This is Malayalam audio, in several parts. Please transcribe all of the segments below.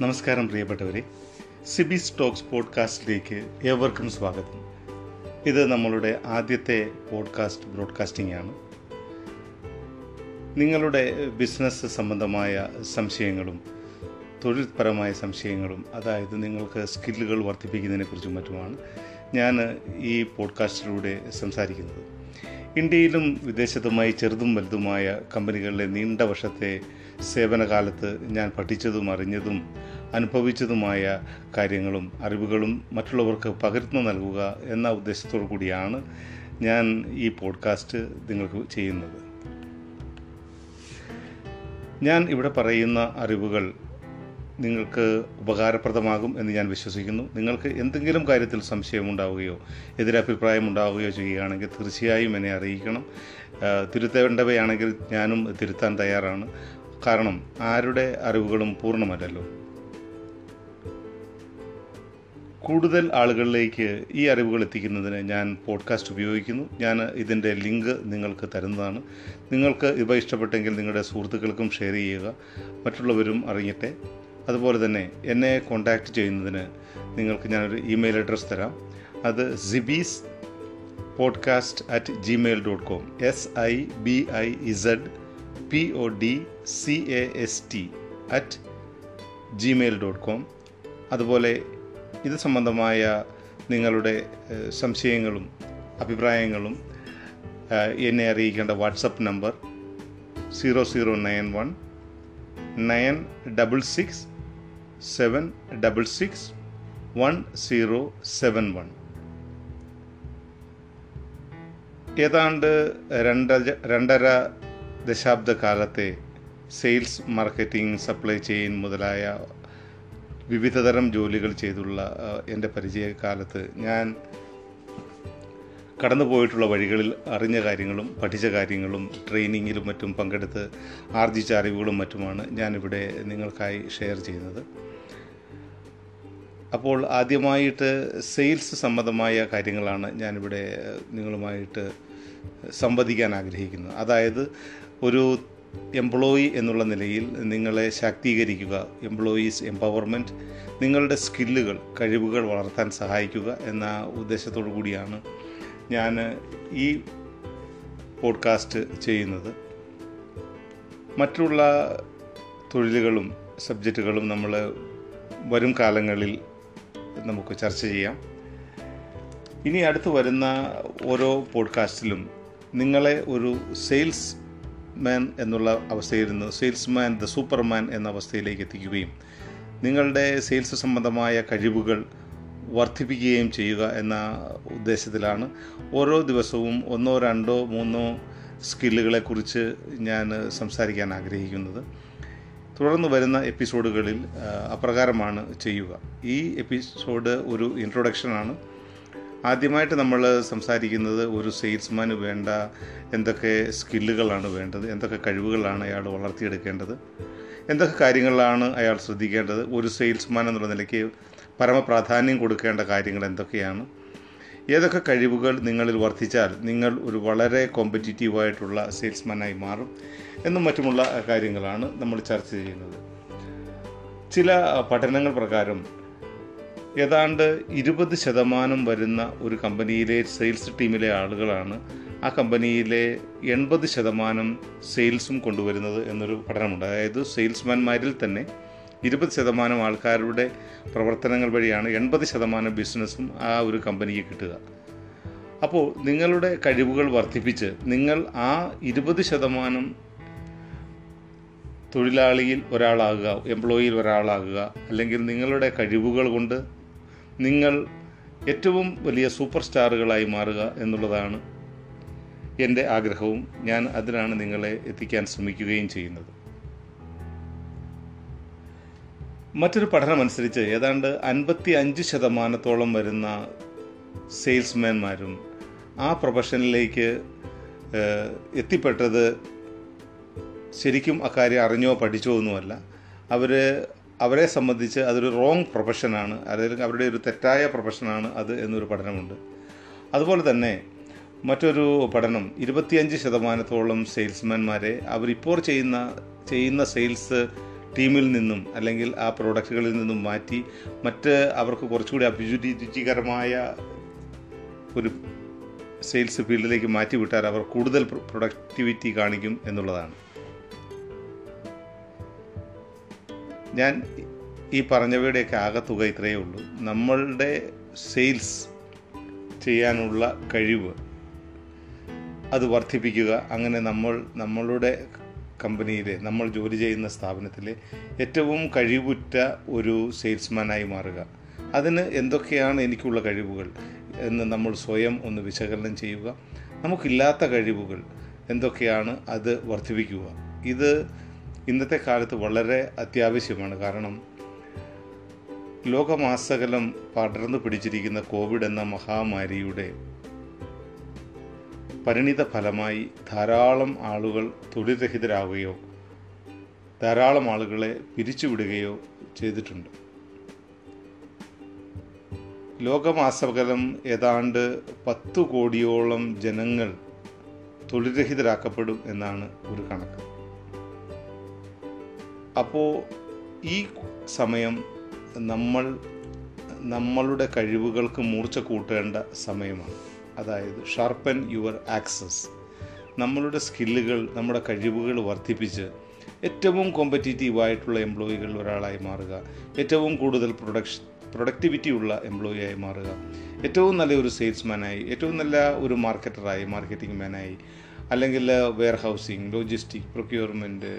നമസ്കാരം പ്രിയപ്പെട്ടവരെ. സിബി സ്റ്റോക്സ് പോഡ്കാസ്റ്റിലേക്ക് ഏവർക്കും സ്വാഗതം. ഇത് നമ്മളുടെ ആദ്യത്തെ പോഡ്കാസ്റ്റ് ബ്രോഡ്കാസ്റ്റിംഗ് ആണ് നിങ്ങളുടെ ബിസിനസ് സംബന്ധമായ സംശയങ്ങളും തൊഴിൽപരമായ സംശയങ്ങളും അതായത് നിങ്ങൾക്ക് സ്കില്ലുകൾ വർദ്ധിപ്പിക്കുന്നതിനെക്കുറിച്ചും മറ്റുമാണ് ഞാൻ ഈ പോഡ്കാസ്റ്റിലൂടെ സംസാരിക്കുന്നത്. ഇന്ത്യയിലും വിദേശത്തുമായി ചെറുതും വലുതുമായ കമ്പനികളിലെ നീണ്ട വർഷത്തെ സേവനകാലത്ത് ഞാൻ പഠിച്ചതും അറിഞ്ഞതും അനുഭവിച്ചതുമായ കാര്യങ്ങളും അറിവുകളും മറ്റുള്ളവർക്ക് പകർന്നു നൽകുക എന്ന ഉദ്ദേശത്തോടു കൂടിയാണ് ഞാൻ ഈ പോഡ്കാസ്റ്റ് നിങ്ങൾക്ക് ചെയ്യുന്നത്. ഞാൻ ഇവിടെ പറയുന്ന അറിവുകൾ നിങ്ങൾക്ക് ഉപകാരപ്രദമാകും എന്ന് ഞാൻ വിശ്വസിക്കുന്നു. നിങ്ങൾക്ക് എന്തെങ്കിലും കാര്യത്തിൽ സംശയമുണ്ടാവുകയോ എതിരഭിപ്രായം ഉണ്ടാവുകയോ ചെയ്യുകയാണെങ്കിൽ തീർച്ചയായും എന്നെ അറിയിക്കണം. തിരുത്തേണ്ടവയാണെങ്കിൽ ഞാനും തിരുത്താൻ തയ്യാറാണ്. കാരണം ആരുടെ അറിവുകളും പൂർണമല്ലല്ലോ. കൂടുതൽ ആളുകളിലേക്ക് ഈ അറിവുകൾ എത്തിക്കുന്നതിന് ഞാൻ പോഡ്കാസ്റ്റ് ഉപയോഗിക്കുന്നു. ഞാൻ ഇതിന്റെ ലിങ്ക് നിങ്ങൾക്ക് തരുന്നതാണ്. നിങ്ങൾക്ക് ഇവ ഇഷ്ടപ്പെട്ടെങ്കിൽ നിങ്ങളുടെ സുഹൃത്തുക്കൾക്കും ഷെയർ ചെയ്യുക. മറ്റുള്ളവരും അറിയട്ടെ. അതുപോലെ തന്നെ എന്നെ കോൺടാക്റ്റ് ചെയ്യുന്നതിന് നിങ്ങൾക്ക് ഞാനൊരു ഇമെയിൽ അഡ്രസ്സ് തരാം. അത് Sibi's podcast at Gmail dot com S I B I Z P O D C A S T at Gmail dot com അതുപോലെ ഇത് സംബന്ധമായ നിങ്ങളുടെ സംശയങ്ങളും അഭിപ്രായങ്ങളും എന്നെ അറിയിക്കേണ്ട WhatsApp number zero zero nine one nine double six seven double six one zero seven one ഏതാണ്ട് രണ്ടര രണ്ടര ദശാബ്ദ കാലത്തെ സെയിൽസ് മാർക്കറ്റിംഗ് സപ്ലൈ ചെയിൻ മുതലായ വിവിധതരം ജോലികൾ ചെയ്തുള്ള എന്റെ പരിചയകാലത്ത് ഞാൻ കടന്നുപോയിട്ടുള്ള വഴികളിൽ അറിഞ്ഞ കാര്യങ്ങളും പഠിച്ച കാര്യങ്ങളും ട്രെയിനിങ്ങിലും മറ്റും പങ്കെടുത്ത് ആർജിച്ച അറിവുകളും മറ്റുമാണ് ഞാനിവിടെ നിങ്ങൾക്കായി ഷെയർ ചെയ്യുന്നത്. അപ്പോൾ ആദ്യമായിട്ട് സെയിൽസ് സംബന്ധമായ കാര്യങ്ങളാണ് ഞാനിവിടെ നിങ്ങളുമായിട്ട് സംവദിക്കാൻ ആഗ്രഹിക്കുന്നത്. അതായത് ഒരു എംപ്ലോയി എന്നുള്ള നിലയിൽ നിങ്ങളെ ശാക്തീകരിക്കുക എംപ്ലോയീസ് എംപവർമെന്റ് നിങ്ങളുടെ സ്കില്ലുകൾ കഴിവുകൾ വളർത്താൻ സഹായിക്കുക എന്ന ഉദ്ദേശത്തോടു കൂടിയാണ് ഞാൻ ഈ പോഡ്കാസ്റ്റ് ചെയ്യുന്നത്. മറ്റുള്ള തൊഴിലുകളും സബ്ജക്റ്റുകളും നമ്മൾ വരും കാലങ്ങളിൽ നമുക്ക് ചർച്ച ചെയ്യാം. ഇനി അടുത്ത് വരുന്ന ഓരോ പോഡ്കാസ്റ്റിലും നിങ്ങളെ ഒരു സെയിൽസ് മാൻ എന്നുള്ള അവസ്ഥയിൽ നിന്ന് സെയിൽസ്മാൻ ദ സൂപ്പർമാൻ എന്ന അവസ്ഥയിലേക്ക് എത്തിക്കുകയും നിങ്ങളുടെ സെയിൽസ് സംബന്ധമായ കഴിവുകൾ വർദ്ധിപ്പിക്കുകയും ചെയ്യുക എന്ന ഉദ്ദേശത്തിലാണ് ഓരോ ദിവസവും ഒന്നോ രണ്ടോ മൂന്നോ സ്കില്ലുകളെക്കുറിച്ച് ഞാൻ സംസാരിക്കാൻ ആഗ്രഹിക്കുന്നത്. തുടർന്ന് വരുന്ന എപ്പിസോഡുകളിൽ അപ്രകാരമാണ് ചെയ്യുക. ഈ എപ്പിസോഡ് ഒരു ഇൻട്രൊഡക്ഷനാണ് ആദ്യമായിട്ട് നമ്മൾ സംസാരിക്കുന്നത് ഒരു സെയിൽസ്മാന് വേണ്ട എന്തൊക്കെ സ്കില്ലുകളാണ് വേണ്ടത് എന്തൊക്കെ കഴിവുകളാണ് അയാൾ വളർത്തിയെടുക്കേണ്ടത് എന്തൊക്കെ കാര്യങ്ങളാണ് അയാൾ ശ്രദ്ധിക്കേണ്ടത് ഒരു സെയിൽസ്മാൻ എന്നുള്ള നിലയ്ക്ക് പരമപ്രാധാന്യം കൊടുക്കേണ്ട കാര്യങ്ങൾ എന്തൊക്കെയാണ്? ഏതൊക്കെ കഴിവുകൾ നിങ്ങളിൽ വർദ്ധിച്ചാൽ നിങ്ങൾ ഒരു വളരെ കോമ്പറ്റീറ്റീവായിട്ടുള്ള സെയിൽസ്മാനായി മാറും എന്നും മറ്റുമുള്ള കാര്യങ്ങളാണ് നമ്മൾ ചർച്ച ചെയ്യുന്നത്. ചില പഠനങ്ങൾ പ്രകാരം ഏതാണ്ട് ഇരുപത് ശതമാനം വരുന്ന ഒരു കമ്പനിയിലെ സെയിൽസ് ടീമിലെ ആളുകളാണ് ആ കമ്പനിയിലെ എൺപത് ശതമാനം സെയിൽസും കൊണ്ടുവരുന്നത് എന്നൊരു പഠനമുണ്ട്. അതായത് സെയിൽസ്മാൻമാരിൽ തന്നെ ഇരുപത് ശതമാനം ആൾക്കാരുടെ പ്രവർത്തനങ്ങൾ വഴിയാണ് എൺപത് ശതമാനം ബിസിനസ്സും ആ ഒരു കമ്പനിക്ക് കിട്ടുക. അപ്പോൾ നിങ്ങളുടെ കഴിവുകൾ വർദ്ധിപ്പിച്ച് നിങ്ങൾ ആ ഇരുപത് ശതമാനം തൊഴിലാളിയിൽ ഒരാളാകുക എംപ്ലോയിയിൽ ഒരാളാകുക അല്ലെങ്കിൽ നിങ്ങളുടെ കഴിവുകൾ കൊണ്ട് നിങ്ങൾ ഏറ്റവും വലിയ സൂപ്പർ സ്റ്റാറുകളായി മാറുക എന്നുള്ളതാണ് എന്റെ ആഗ്രഹവും. ഞാൻ അതിനാണ് നിങ്ങളെ എത്തിക്കാൻ ശ്രമിക്കുകയും ചെയ്യുന്നത്. മറ്റൊരു പഠനമനുസരിച്ച് ഏതാണ്ട് അൻപത്തി അഞ്ച് ശതമാനത്തോളം വരുന്ന സെയിൽസ്മാൻമാരും ആ പ്രൊഫഷനിലേക്ക് എത്തിപ്പെട്ടത് ശരിക്കും അക്കാര്യം അറിഞ്ഞോ പഠിച്ചോ ഒന്നുമല്ല. അവർ അവരെ സംബന്ധിച്ച് അതൊരു റോങ് പ്രൊഫഷനാണ് അല്ലെങ്കിൽ അവരുടെ ഒരു തെറ്റായ പ്രൊഫഷനാണ് അത് എന്നൊരു പഠനമുണ്ട്. അതുപോലെ തന്നെ മറ്റൊരു പഠനം ഇരുപത്തിയഞ്ച് ശതമാനത്തോളം സെയിൽസ്മാൻമാരെ അവരിപ്പോൾ ചെയ്യുന്ന ചെയ്യുന്ന സെയിൽസ് ടീമിൽ നിന്നും അല്ലെങ്കിൽ ആ പ്രോഡക്റ്റുകളിൽ നിന്നും മാറ്റി മറ്റ് അവർക്ക് കുറച്ചുകൂടി അഭിരുചികരമായ ഒരു സെയിൽസ് ഫീൽഡിലേക്ക് മാറ്റി വിട്ടാൽ അവർ കൂടുതൽ പ്രൊഡക്ടിവിറ്റി കാണിക്കും എന്നുള്ളതാണ്. ഞാൻ ഈ പറഞ്ഞവയുടെയൊക്കെ ആകത്തുക ഇത്രയേ ഉള്ളൂ. നമ്മളുടെ സെയിൽസ് ചെയ്യാനുള്ള കഴിവ് അത് വർദ്ധിപ്പിക്കുക. അങ്ങനെ നമ്മൾ നമ്മളുടെ കമ്പനിയിലെ നമ്മൾ ജോലി ചെയ്യുന്ന സ്ഥാപനത്തിലെ ഏറ്റവും കഴിവുറ്റ ഒരു സെയിൽസ്മാനായി മാറുക. അതിന് എന്തൊക്കെയാണ് എനിക്കുള്ള കഴിവുകൾ എന്ന് നമ്മൾ സ്വയം ഒന്ന് വിശകലനം ചെയ്യുക. നമുക്കില്ലാത്ത കഴിവുകൾ എന്തൊക്കെയാണ് അത് വർദ്ധിപ്പിക്കുക. ഇത് ഇന്നത്തെ കാലത്ത് വളരെ അത്യാവശ്യമാണ്. കാരണം ലോകമാസകലം പടർന്നു പിടിച്ചിരിക്കുന്ന കോവിഡ് എന്ന മഹാമാരിയുടെ പരിണിത ഫലമായി ധാരാളം ആളുകൾ തൊഴിൽരഹിതരാവുകയോ ധാരാളം ആളുകളെ പിരിച്ചുവിടുകയോ ചെയ്തിട്ടുണ്ട്. ലോകമാസകലം ഏതാണ്ട് പത്തു കോടിയോളം ജനങ്ങൾ തൊഴിൽരഹിതരാക്കപ്പെടും എന്നാണ് ഒരു കണക്ക്. അപ്പോൾ ഈ സമയം നമ്മൾ നമ്മളുടെ കഴിവുകൾക്ക് മൂർച്ച കൂട്ടേണ്ട സമയമാണ്. അതായത് ഷാർപ്പൻ യുവർ ആക്സസ് നമ്മളുടെ സ്കില്ലുകൾ നമ്മുടെ കഴിവുകൾ വർദ്ധിപ്പിച്ച് ഏറ്റവും കോമ്പറ്റീറ്റീവായിട്ടുള്ള എംപ്ലോയികൾ ഒരാളായി മാറുക. ഏറ്റവും കൂടുതൽ പ്രൊഡക്ഷൻ പ്രൊഡക്ടിവിറ്റി ഉള്ള എംപ്ലോയി ആയി മാറുക. ഏറ്റവും നല്ല ഒരു സെയിൽസ്മാനായി ഏറ്റവും നല്ല ഒരു മാർക്കറ്ററായി മാർക്കറ്റിംഗ് മാനായി അല്ലെങ്കിൽ warehousing logistic procurement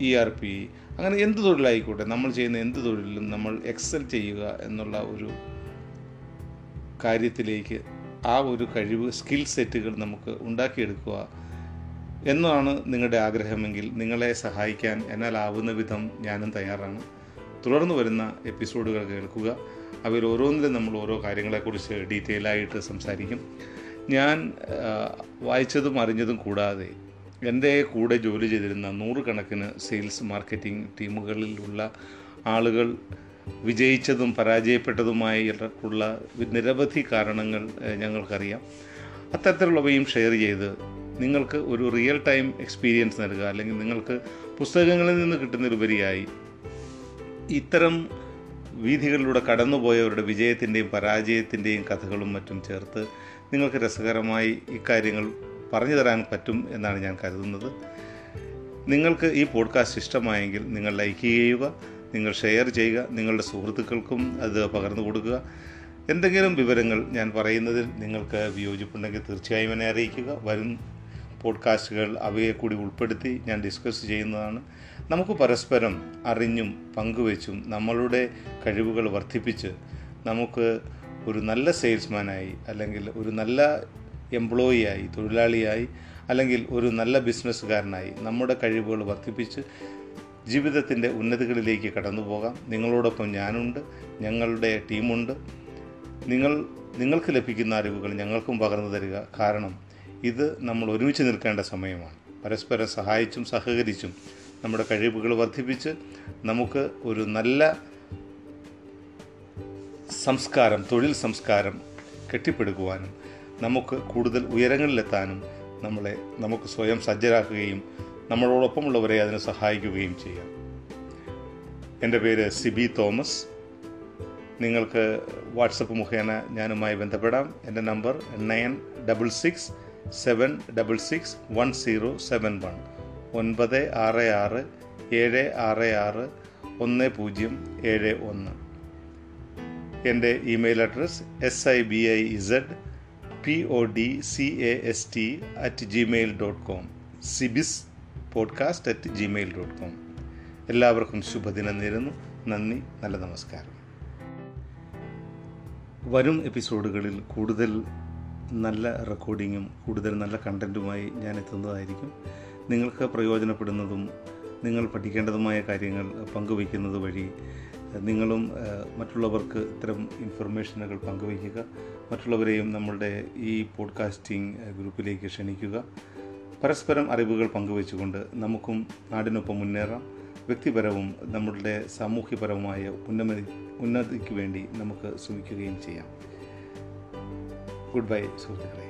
E R P അങ്ങനെ എന്ത് തൊഴിലായിക്കോട്ടെ നമ്മൾ ചെയ്യുന്ന എന്ത് തൊഴിലിലും നമ്മൾ എക്സൽ ചെയ്യുക എന്നുള്ള ഒരു കാര്യത്തിലേക്ക് ആ ഒരു കഴിവ് സ്കിൽ സെറ്റുകൾ നമുക്ക് ഉണ്ടാക്കിയെടുക്കുക എന്നാണ് നിങ്ങളുടെ ആഗ്രഹമെങ്കിൽ നിങ്ങളെ സഹായിക്കാൻ എന്നാലാവുന്ന വിധം ഞാനും തയ്യാറാണ്. തുടർന്ന് വരുന്ന എപ്പിസോഡുകൾ കേൾക്കുക. അവയിൽ ഓരോന്നിലും നമ്മൾ ഓരോ കാര്യങ്ങളെക്കുറിച്ച് ഡീറ്റെയിൽ ആയിട്ട് സംസാരിക്കും. ഞാൻ വായിച്ചതും അറിഞ്ഞതും കൂടാതെ എന്റെ കൂടെ ജോലി ചെയ്തിരുന്ന നൂറുകണക്കിന് സെയിൽസ് മാർക്കറ്റിംഗ് ടീമുകളിലുള്ള ആളുകൾ വിജയിച്ചതും പരാജയപ്പെട്ടതുമായിട്ടുള്ള നിരവധി കാരണങ്ങൾ ഞങ്ങൾക്കറിയാം. അത്തരത്തിലുള്ളവയും ഷെയർ ചെയ്ത് നിങ്ങൾക്ക് ഒരു റിയൽ ടൈം എക്സ്പീരിയൻസ് നൽകുക. അല്ലെങ്കിൽ നിങ്ങൾക്ക് പുസ്തകങ്ങളിൽ നിന്ന് കിട്ടുന്നതിലുപരിയായി ഇത്തരം വീഥികളിലൂടെ കടന്നുപോയവരുടെ വിജയത്തിന്റെയും പരാജയത്തിന്റെയും കഥകളും മറ്റും ചേർത്ത് നിങ്ങൾക്ക് രസകരമായി ഇക്കാര്യങ്ങൾ പറഞ്ഞു തരാൻ പറ്റും എന്നാണ് ഞാൻ കരുതുന്നത്. നിങ്ങൾക്ക് ഈ പോഡ്കാസ്റ്റ് ഇഷ്ടമായെങ്കിൽ നിങ്ങൾ ലൈക്ക് ചെയ്യുക. നിങ്ങൾ ഷെയർ ചെയ്യുക നിങ്ങളുടെ സുഹൃത്തുക്കൾക്കും അത് പകർന്നു കൊടുക്കുക. എന്തെങ്കിലും വിവരങ്ങൾ ഞാൻ പറയുന്നതിൽ നിങ്ങൾക്ക് വിയോജിപ്പുണ്ടെങ്കിൽ തീർച്ചയായും എന്നെ അറിയിക്കുക. വരും പോഡ്കാസ്റ്റുകൾ അവയെ കൂടി ഉൾപ്പെടുത്തി ഞാൻ ഡിസ്കസ് ചെയ്യുന്നതാണ്. നമുക്ക് പരസ്പരം അറിഞ്ഞും പങ്കുവെച്ചും നമ്മളുടെ കഴിവുകൾ വർദ്ധിപ്പിച്ച് നമുക്ക് ഒരു നല്ല സെയിൽസ്മാനായി അല്ലെങ്കിൽ ഒരു നല്ല എംപ്ലോയിയായി തൊഴിലാളിയായി അല്ലെങ്കിൽ ഒരു നല്ല ബിസിനസ്സുകാരനായി നമ്മുടെ കഴിവുകൾ വർദ്ധിപ്പിച്ച് ജീവിതത്തിന്റെ ഉന്നതികളിലേക്ക് കടന്നു പോകാം. നിങ്ങളോടൊപ്പം ഞാനുണ്ട് ഞങ്ങളുടെ ടീമുണ്ട്. നിങ്ങൾ നിങ്ങൾക്ക് ലഭിക്കുന്ന അറിവുകൾ ഞങ്ങൾക്കും പകർന്നു തരിക. കാരണം ഇത് നമ്മൾ ഒരുമിച്ച് നിൽക്കേണ്ട സമയമാണ്. പരസ്പരം സഹായിച്ചും സഹകരിച്ചും നമ്മുടെ കഴിവുകൾ വർദ്ധിപ്പിച്ച് നമുക്ക് ഒരു നല്ല സംസ്കാരം തൊഴിൽ സംസ്കാരം കെട്ടിപ്പടുക്കുവാനും നമുക്ക് കൂടുതൽ ഉയരങ്ങളിലെത്താനും നമ്മളെ നമുക്ക് സ്വയം സജ്ജരാക്കുകയും നമ്മളോടൊപ്പമുള്ളവരെ അതിനെ സഹായിക്കുകയും ചെയ്യാം. എന്റെ പേര് സിബി തോമസ്. നിങ്ങൾക്ക് വാട്സപ്പ് മുഖേന ഞാനുമായി ബന്ധപ്പെടാം. എന്റെ number nine double six seven double six one zero seven one. ഒൻപത് ആറ് ആറ് ഏഴ് ആറ് ആറ് ഒന്ന് പൂജ്യം ഏഴ് ഒന്ന്. എന്റെ email address S I B I Z P O D C A S T at Gmail dot com Sibi's podcast at Gmail dot com എല്ലാവർക്കും ശുഭദിനം നേരുന്നു. നന്ദി നല്ല നമസ്കാരം. വരും എപ്പിസോഡുകളിൽ കൂടുതൽ നല്ല റെക്കോർഡിങ്ങും കൂടുതൽ നല്ല കണ്ടന്റുമായി ഞാൻ എത്തുന്നതായിരിക്കും. നിങ്ങൾക്ക് പ്രയോജനപ്പെടുന്നതും നിങ്ങൾ പഠിക്കേണ്ടതുമായ കാര്യങ്ങൾ പങ്കുവയ്ക്കുന്നത് വഴി നിങ്ങളും മറ്റുള്ളവർക്ക് ഇത്തരം ഇൻഫർമേഷനുകൾ പങ്കുവയ്ക്കുക. മറ്റുള്ളവരെയും നമ്മളുടെ ഈ പോഡ്കാസ്റ്റിംഗ് ഗ്രൂപ്പിലേക്ക് ക്ഷണിക്കുക. പരസ്പരം അറിവുകൾ പങ്കുവച്ചുകൊണ്ട് നമുക്കും നാടിനൊപ്പം മുന്നേറാം. വ്യക്തിപരവും നമ്മളുടെ സാമൂഹ്യപരവുമായ ഉന്നമതി ഉന്നതിക്ക് വേണ്ടി നമുക്ക് ശ്രമിക്കുകയും ചെയ്യാം. ഗുഡ് ബൈ സുഹൃത്തുക്കളെ.